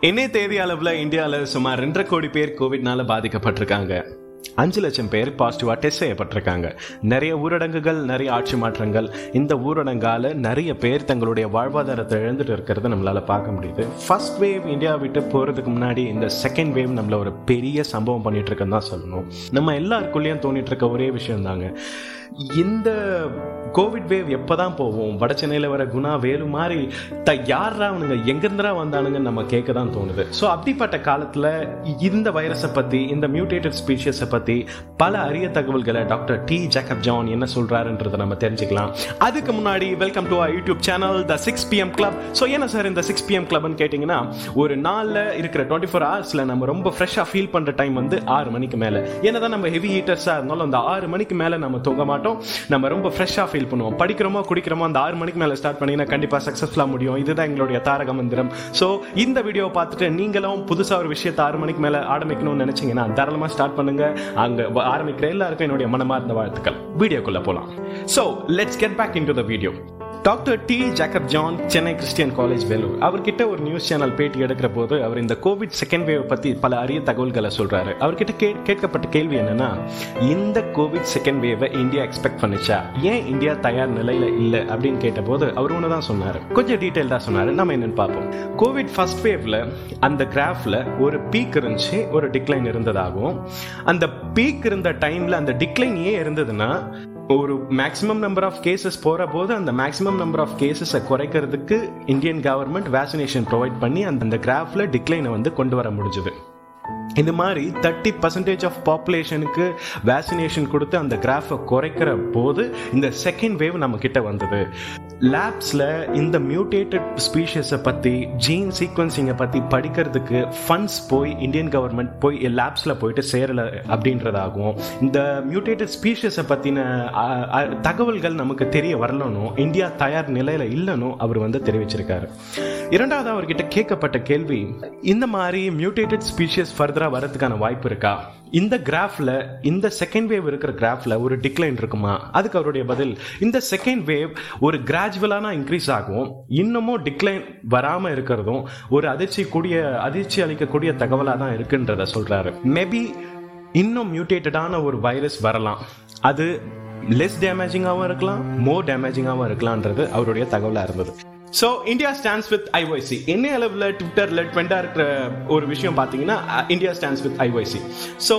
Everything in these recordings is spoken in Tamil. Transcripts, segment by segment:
இன்னே தேதி அளவில் இந்தியாவில் சுமார் ரெண்டரை கோடி பேர் கோவிட்னால பாதிக்கப்பட்டிருக்காங்க. அஞ்சு லட்சம் பேர் பாசிட்டிவாக டெஸ்ட் செய்யப்பட்டிருக்காங்க. நிறைய ஊரடங்குகள் நிறைய ஆட்சி மாற்றங்கள். இந்த ஊரடங்கால நிறைய பேர் தங்களுடைய வாழ்வாதாரத்தை இழந்துட்டு இருக்கிறத நம்மளால் பார்க்க முடியுது. ஃபர்ஸ்ட் வேவ் இந்தியா விட்டு போகிறதுக்கு முன்னாடி இந்த செகண்ட் வேவ் நம்மள ஒரு பெரிய சம்பவம் பண்ணிட்டு இருக்குன்னு தான் சொல்லணும். நம்ம எல்லாருக்குள்ளேயும் தோணிட்டு இருக்க ஒரே விஷயம் தாங்க இந்த கோவிட் வேவ் எப்பதான் போவோம் வட சென்னையில் வர குணா வேலு மாதிரி த யாரா அவனுங்க? எங்கிருந்தா வந்தானுங்க நம்ம கேட்க தான் தோணுது. ஸோ அப்படிப்பட்ட காலத்தில் இந்த வைரஸை பற்றி இந்த மியூட்டேட்டட் ஸ்பீஷியஸை பற்றி பல அரிய தகவல்களை டாக்டர் டி ஜேக்கப் ஜான் என்ன சொல்கிறாருன்றதை நம்ம தெரிஞ்சுக்கலாம். அதுக்கு முன்னாடி welcome to YouTube channel the six PM club so என்ன சார் இந்த சிக்ஸ் பிஎம் கிளப்னு கேட்டிங்கன்னா ஒரு நாளில் இருக்கிற டுவெண்ட்டி ஃபோர் ஹவர்ஸில் நம்ம ரொம்ப ஃப்ரெஷ்ஷாக ஃபீல் பண்ணுற டைம் வந்து ஆறு மணிக்கு மேலே. என்னதான் நம்ம ஹெவி ஹீட்டர்ஸாக இருந்தாலும் அந்த ஆறு மணிக்கு மேலே நம்ம தூங்க மாட்டோம். நம்ம ரொம்ப ஃப்ரெஷ்ஷாக ஃபீல் பண்ணுவோம். படிக்கிறோமோ குடிக்கிறோமோ அந்த ஆறு மணிக்கு மேலே ஸ்டார்ட் பண்ணிங்கன்னா கண்டிப்பாக சக்ஸஸ்ஃபுல்லாக முடியும். இதுதான் எங்களுடைய தாரக மந்திரம். ஸோ இந்த வீடியோவை பார்த்துட்டு நீங்களும் புதுசாக ஒரு விஷயத்தை ஆறு மணிக்கு மேலே ஆரம்பிக்கணும்னு நினைச்சீங்கன்னா தாராளமாக ஸ்டார்ட் பண்ணுங்க. அங்கே ஆரம்பிக்கிற எல்லாருக்கும் என்னுடைய மனமார்ந்த வாழ்த்துக்கள். வீடியோக்குள்ளே போகலாம் so let's get back into the video doctor D Jacob John Chennai Christian college Vellore அவர்கிட்ட ஒரு நியூஸ் சேனல் பேட்டி எடுக்கிற போது அவர் இந்த கோவிட் செகண்ட் வேவ் பத்தி பல அரிய தகவல்களை சொல்றாரு. அவர்கிட்ட கே கேட்கப்பட்ட கேள்வி என்னன்னா இந்த கோவிட் செகண்ட் வேவை இந்தியா எக்ஸ்பெக்ட் பண்ணுச்சா? ஏன் இந்தியா தயார் நிலையில இல்ல? அப்படின்னு கேட்டபோது அவர் ஒன்று தான் சொன்னாரு. கொஞ்சம் டீட்டெயில்டாக சொன்னாரு. நம்ம என்னன்னு பார்ப்போம். கோவிட் ஃபர்ஸ்ட் வேவ்ல அந்த கிராஃப்ல ஒரு பீக் இருந்துச்சு ஒரு டிக்ளைன் இருந்ததாகவும் அந்த பீக் இருந்த டைம்ல அந்த டிக்ளைன் ஏன் இருந்ததுன்னா ஒரு மேக்ஸிமம் நம்பர் ஆஃப் கேசஸ் போகிற போது அந்த மேக்ஸிமம் நம்பர் ஆஃப் கேசஸை குறைக்கிறதுக்கு இந்தியன் கவர்மெண்ட் வேக்சினேஷன் ப்ரொவைட் பண்ணி அந்த அந்த டிக்ளைனை வந்து கொண்டு வர முடிஞ்சுது. இந்த மாதிரி தேர்ட்டி பர்சன்டேஜ் ஆஃப் பாப்புலேஷனுக்கு வேக்சினேஷன் கொடுத்து அந்த கிராஃபை குறைக்கிற போது இந்த செகண்ட் வேவ் நம்ம கிட்ட வந்தது. லேப்ஸில் இந்த மியூட்டேட்டட் ஸ்பீஷஸை பற்றி ஜீன் சீக்வன்சிங்கை பற்றி படிக்கிறதுக்கு ஃபண்ட்ஸ் போய் இந்தியன் கவர்மெண்ட் போய் லேப்ஸில் போயிட்டு சேரலை அப்படின்றதாகவும் இந்த மியூட்டேட்டட் ஸ்பீஷஸை பற்றின தகவல்கள் நமக்கு தெரிய வரலனும் இந்தியா தயார் நிலையில் இல்லைனும் அவர் வந்து தெரிவிச்சிருக்காரு. இரண்டாவது அவர்கிட்ட கேட்கப்பட்ட கேள்வி இந்த மாதிரி மியூட்டேட்டட் ஸ்பீஷியஸ் ஃபர்தராக வரதுக்கான வாய்ப்பு இருக்கா? இந்த கிராஃப்ல இந்த செகண்ட் வேவ் இருக்கிற கிராஃப்ல ஒரு டிக்ளைன் இருக்குமா? அதுக்கு அவருடைய பதில் இந்த செகண்ட் வேவ் ஒரு கிராஜுவலான இன்க்ரீஸ் ஆகும். இன்னமும் டிக்ளைன் வராம இருக்கிறதும் ஒரு அதிர்ச்சி கூடிய அதிர்ச்சி அளிக்கக்கூடிய தகவலாக தான் இருக்குன்றத சொல்றாரு. மேபி இன்னும் மியூட்டேட்டடான ஒரு வைரஸ் வரலாம். அது லெஸ் டேமேஜிங்காகவும் இருக்கலாம் மோர் டேமேஜிங்காகவும் இருக்கலான்றது அவருடைய தகவலாக இருந்தது. So India stands with IYC என்ன அளவில் ட்விட்டரில் ட்ரெண்டாக இருக்கிற ஒரு விஷயம் பார்த்தீங்கன்னா India stands with IYC so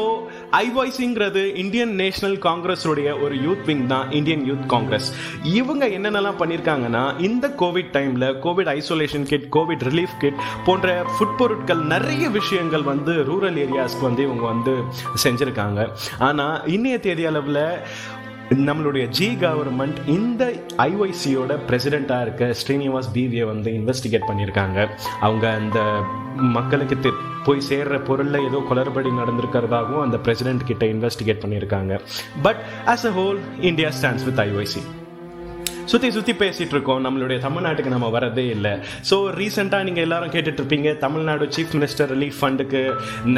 ஐஒய்சிங்கிறது Indian national காங்கிரஸுடைய ஒரு யூத் விங் தான் இந்தியன் யூத் காங்கிரஸ் இவங்க என்னென்னலாம் பண்ணியிருக்காங்கன்னா இந்த கோவிட் டைமில் Covid isolation kit Covid relief kit போன்ற ஃபுட் பொருட்கள் நிறைய விஷயங்கள் வந்து ரூரல் ஏரியாஸ்க்கு வந்து இவங்க வந்து செஞ்சுருக்காங்க. ஆனால் இன்னைய தேதி அளவில் நம்மளுடைய ஜி கவர்மெண்ட் இந்த ஐஒய்சியோட பிரசிடெண்ட்டாக இருக்க ஸ்ரீனிவாஸ் பிவியை வந்து இன்வெஸ்டிகேட் பண்ணியிருக்காங்க. அவங்க அந்த மக்களுக்கு போய் சேர்ற பொருளில் ஏதோ குளறுபடி நடந்திருக்கிறதாகவும் அந்த பிரசிடென்ட் கிட்ட இன்வெஸ்டிகேட் பண்ணியிருக்காங்க. But as a whole India stands with IYC சுற்றி சுற்றி பேசிகிட்டு இருக்கோம். நம்மளுடைய தமிழ்நாட்டுக்கு நம்ம வரதே இல்லை. ஸோ ரீசெண்டாக நீங்கள் எல்லாரும் கேட்டுட்ருப்பீங்க தமிழ்நாடு சீஃப் மினிஸ்டர் ரிலீஃப் ஃபண்டுக்கு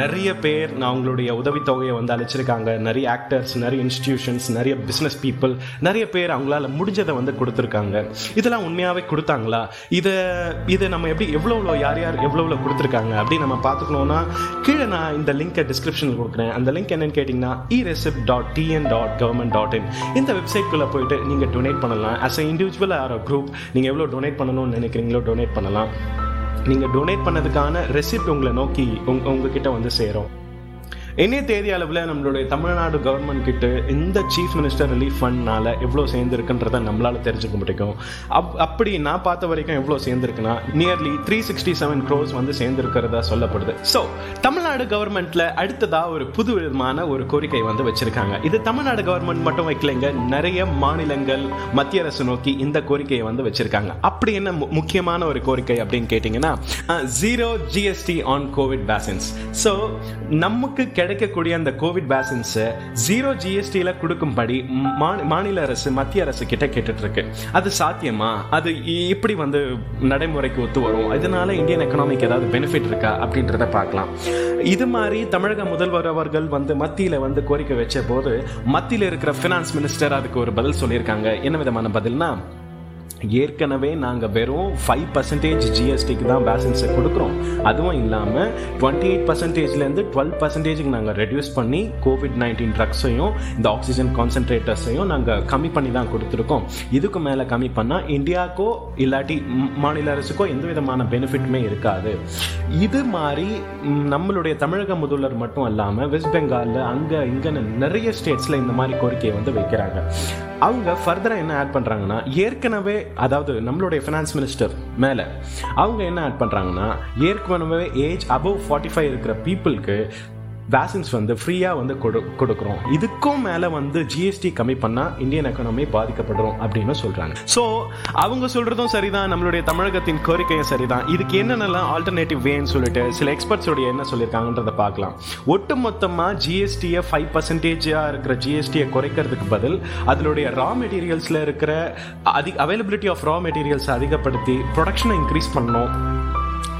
நிறைய பேர் நான் அவங்களுடைய உதவித்தொகையை வந்து அழைச்சிருக்காங்க நிறைய ஆக்டர்ஸ் நிறைய இன்ஸ்டிடியூஷன்ஸ் நிறைய பிஸ்னஸ் பீப்புள் நிறைய பேர் அவங்களால முடிஞ்சதை வந்து கொடுத்துருக்காங்க. இதெல்லாம் உண்மையாகவே கொடுத்தாங்களா? இதை இதை நம்ம எப்படி எவ்வளோ எவ்வளோ யார் யார் எவ்வளோ கொடுத்துருக்காங்க அப்படின்னு நம்ம பார்த்துக்கணும்னா கீழே நான் இந்த லிங்கை டிஸ்கிரிப்ஷனில் கொடுக்குறேன். அந்த லிங்க் என்னன்னு கேட்டிங்கன்னா E receipt dot TN dot government dot in இந்த வெப்சைட்குள்ளே போயிட்டு நீங்கள் டொனேட் பண்ணலாம். As as a individual or a group நீங்கள் எவ்வளோ டொனேட் பண்ணணும்னு நினைக்கிறீங்களோ டொனேட் பண்ணலாம். நீங்கள் டொனேட் பண்ணதுக்கான ரெசிப்ட் உங்களை நோக்கி உங் உங்ககிட்ட வந்து சேரும். என்னைய தேதி அளவில் நம்மளுடைய தமிழ்நாடு கவர்மெண்ட் கிட்ட இந்த சீஃப் மினிஸ்டர் ரிலீஃப் ஃபண்ட்னால எவ்வளோ சேர்ந்துருக்குன்றத நம்மளால தெரிஞ்சுக்க முடியும். அப் அப்படி நான் பார்த்த வரைக்கும் எவ்வளோ சேர்ந்துருக்குன்னா nearly three sixty seven crores வந்து சேர்ந்துருக்கிறதா சொல்லப்படுது. ஸோ தமிழ்நாடு கவர்மெண்ட்ல அடுத்ததாக ஒரு புது விதமான ஒரு கோரிக்கை வந்து வச்சிருக்காங்க. இது தமிழ்நாடு கவர்மெண்ட் மட்டும் வைக்கலைங்க நிறைய மாநிலங்கள் மத்திய அரசு நோக்கி இந்த கோரிக்கையை வந்து வச்சிருக்காங்க. அப்படி என்ன முக்கியமான ஒரு கோரிக்கை அப்படின்னு கேட்டிங்கன்னா zero GST on Covid vaccines so நமக்கு கிடைக்கக்கூடிய அந்த கோவிட் வேக்சின்ஸை ஜீரோ ஜிஎஸ்டியில் கொடுக்கும்படி மாநில அரசு மத்திய அரசு கிட்ட கேட்டுட்டு இருக்கு அது சாத்தியமா? அது எப்படி வந்து நடைமுறைக்கு ஒத்து வரும். இதனால இந்தியன் எக்கனாமிக் ஏதாவது பெனிஃபிட் இருக்கா அப்படின்றத பார்க்கலாம். இது மாதிரி தமிழக முதல்வர் அவர்கள் வந்து மத்தியில் வந்து கோரிக்கை வச்ச போது மத்தியில் இருக்கிற ஃபினான்ஸ் மினிஸ்டர் அதுக்கு ஒரு பதில் சொல்லியிருக்காங்க. என்ன விதமான பதில்னா ஏற்கனவே நாங்கள் வெறும் ஃபைவ் பர்சன்டேஜ் ஜிஎஸ்டிக்கு தான் வேக்சின்ஸை கொடுக்குறோம். அதுவும் இல்லாமல் டுவெண்ட்டி எயிட் பர்சன்டேஜ்லேருந்து டுவெல் பர்சன்டேஜுக்கு நாங்கள் ரெடியூஸ் பண்ணி கோவிட் நைன்டீன் ட்ரக்ஸையும் இந்த ஆக்சிஜன் கான்சன்ட்ரேட்டர்ஸையும் நாங்கள் கம்மி பண்ணி தான் கொடுத்துருக்கோம். இதுக்கு மேலே கம்மி பண்ணால் இந்தியாவுக்கோ இல்லாட்டி மாநில அரசுக்கோ எந்த விதமான பெனிஃபிட்டுமே இருக்காது. இது மாதிரி நம்மளுடைய தமிழக முதல்வர் மட்டும் இல்லாமல் வெஸ்ட் பெங்காலில் அங்கே இங்கன்னு நிறைய ஸ்டேட்ஸில் இந்த மாதிரி கோரிக்கையை வந்து வைக்கிறாங்க. அவங்க ஃபர்தராக என்ன ஆட் பண்ணுறாங்கன்னா ஏற்கனவே அதாவது நம்மளுடைய ஃபினான்ஸ் மினிஸ்டர் மேலே அவங்க என்ன ஆட் பண்ணுறாங்கன்னா ஏற்கனவே ஏஜ் அபவ் ஃபார்ட்டி ஃபைவ் இருக்கிற பீப்புளுக்கு வேக்சின்ஸ் வந்து ஃப்ரீயாக வந்து கொடு கொடுக்குறோம். இதுக்கும் மேலே வந்து ஜிஎஸ்டி கம்மி பண்ணால் இந்தியன் எக்கனாமி பாதிக்கப்படும் அப்படின்னு சொல்கிறாங்க ஸோ அவங்க சொல்கிறதும் சரிதான். நம்மளுடைய தமிழகத்தின் கோரிக்கையும் சரிதான். இதுக்கு என்னென்னலாம் ஆல்டர்னேட்டிவ் வேன்னு சொல்லிட்டு சில எக்ஸ்பர்ட்ஸோடைய என்ன சொல்லியிருக்காங்கன்றத பார்க்கலாம். ஒட்டு மொத்தமாக ஜிஎஸ்டியை ஃபைவ் பர்சன்டேஜாக இருக்கிற ஜிஎஸ்டியை குறைக்கிறதுக்கு பதில் அதனுடைய ரா மெட்டீரியல்ஸில் இருக்கிற அதிக அவைலபிலிட்டி ஆஃப் ரா மெட்டீரியல்ஸ் அதிகப்படுத்தி ப்ரொடக்ஷனை இன்க்ரீஸ் பண்ணணும்.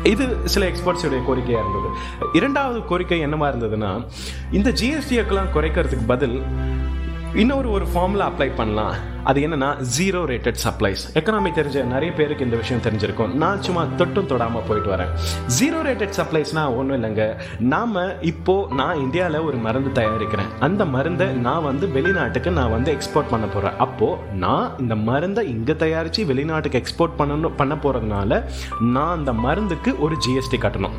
இது சில எக்ஸ்பர்ட்ஸுடைய கோரிக்கையாக இருந்தது. இரண்டாவது கோரிக்கை என்னமா இருந்ததுன்னா இந்த ஜிஎஸ்டிஎக்கெல்லாம் குறைக்கிறதுக்கு பதில் இன்னொரு ஒரு ஃபார்மில் அப்ளை பண்ணலாம். அது என்னன்னா ஜீரோ ரேட்டட் சப்ளைஸ் எக்கனாமி தெரிஞ்ச நிறைய பேருக்கு இந்த விஷயம் தெரிஞ்சிருக்கும். நான் சும்மா தொட்டும் தொடாமல் போயிட்டு வரேன். ஜீரோ ரேட்டட் சப்ளைஸ்னா ஒன்றும் இல்லைங்க. நாம இப்போ நான் இந்தியாவில் ஒரு மருந்து தயாரிக்கிறேன். அந்த மருந்தை நான் வந்து வெளிநாட்டுக்கு நான் வந்து எக்ஸ்போர்ட் பண்ண போறேன். அப்போ நான் இந்த மருந்தை இங்கே தயாரிச்சு வெளிநாட்டுக்கு எக்ஸ்போர்ட் பண்ணணும் பண்ண போறதுனால நான் அந்த மருந்துக்கு ஒரு ஜிஎஸ்டி கட்டணும்.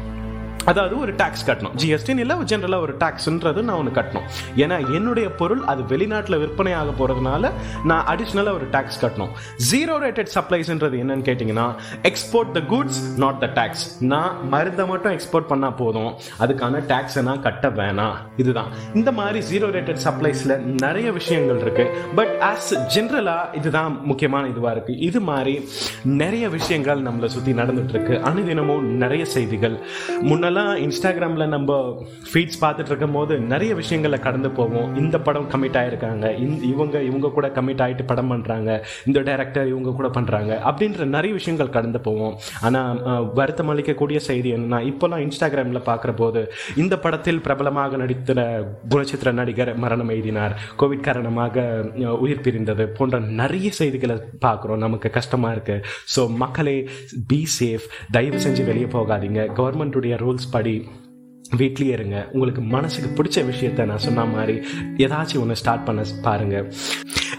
அதாவது ஒரு டாக்ஸ் கட்டணும். ஜிஎஸ்டின்னு இல்லை ஜென்ரலாக ஒரு டாக்ஸ்ன்றது நான் ஒன்று கட்டணும். ஏன்னா என்னுடைய பொருள் அது வெளிநாட்டில் விற்பனை ஆக போகிறதுனால நான் அடிஷ்னலாக ஒரு டாக்ஸ் கட்டணும். ஜீரோ ரேட்டட் சப்ளைஸ்ன்றது என்னன்னு கேட்டிங்கன்னா export the goods not the tax நான் மருந்தை மட்டும் எக்ஸ்போர்ட் பண்ணால் போதும். அதுக்கான டாக்ஸை நான் கட்ட வேணாம். இதுதான். இந்த மாதிரி ஜீரோ ரேட்டட் சப்ளைஸில் நிறைய விஷயங்கள் இருக்குது பட் ஆஸ் ஜென்ரலாக இதுதான் முக்கியமான இதுவாக இருக்குது இது மாதிரி நிறைய விஷயங்கள் நம்மளை சுற்றி நடந்துட்டு இருக்கு. அனுதினமும் நிறைய செய்திகள். முன்னெல்லாம் இன்ஸ்டாகிராமில் நம்ம ஃபீட்ஸ் பார்த்துட்டு இருக்கும் போது நிறைய விஷயங்களை கடந்து போவோம். இந்த படம் கமிட் ஆகிருக்காங்க இந்த இவங்க இவங்க கூட கமிட் ஆகிட்டு படம் பண்ணுறாங்க இந்த டைரக்டர் இவங்க கூட பண்ணுறாங்க அப்படின்ற நிறைய விஷயங்கள் கடந்து போவோம். ஆனால் வருத்தம் அளிக்கக்கூடிய செய்தி என்னன்னா இப்போல்லாம் இன்ஸ்டாகிராமில் பார்க்குற போது இந்த படத்தில் பிரபலமாக நடித்த குணச்சித்திர நடிகர் மரணம் எய்தினார். கோவிட் காரணமாக உயிர் பிரிந்தது போன்ற நிறைய செய்திகளை பார்க்குறோம். நமக்கு கஷ்டமாக இருக்குது ஸோ மக்களே பி சேஃப் தயவு செஞ்சு வெளியே போகாதீங்க. கவர்மெண்ட்டுடைய ரூல்ஸ் படி வீட்லேயே இருங்க. உங்களுக்கு மனசுக்கு பிடிச்ச விஷயத்த நான் சொன்ன மாதிரி ஏதாச்சும் ஒன்று ஸ்டார்ட் பண்ண பாருங்க.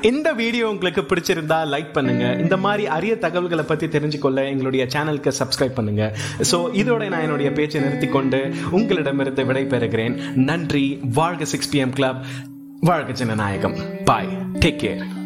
இந்த வீடியோ உங்களுக்கு பிடிச்சிருந்தா லைக் பண்ணுங்க. இந்த மாதிரி அரிய தகவல்களை பத்தி தெரிஞ்சுக்கொள்ள எங்களுடைய சேனலுக்கு சப்ஸ்கிரைப் பண்ணுங்க. ஸோ இதோட நான் என்னுடைய பேச்சை நிறுத்தி கொண்டு உங்களிடமிருந்து விடைபெறுகிறேன். நன்றி. வாழ்க சிக்ஸ் பிஎம் கிளப் வாழ்க ஜனநாயகம். Bye take care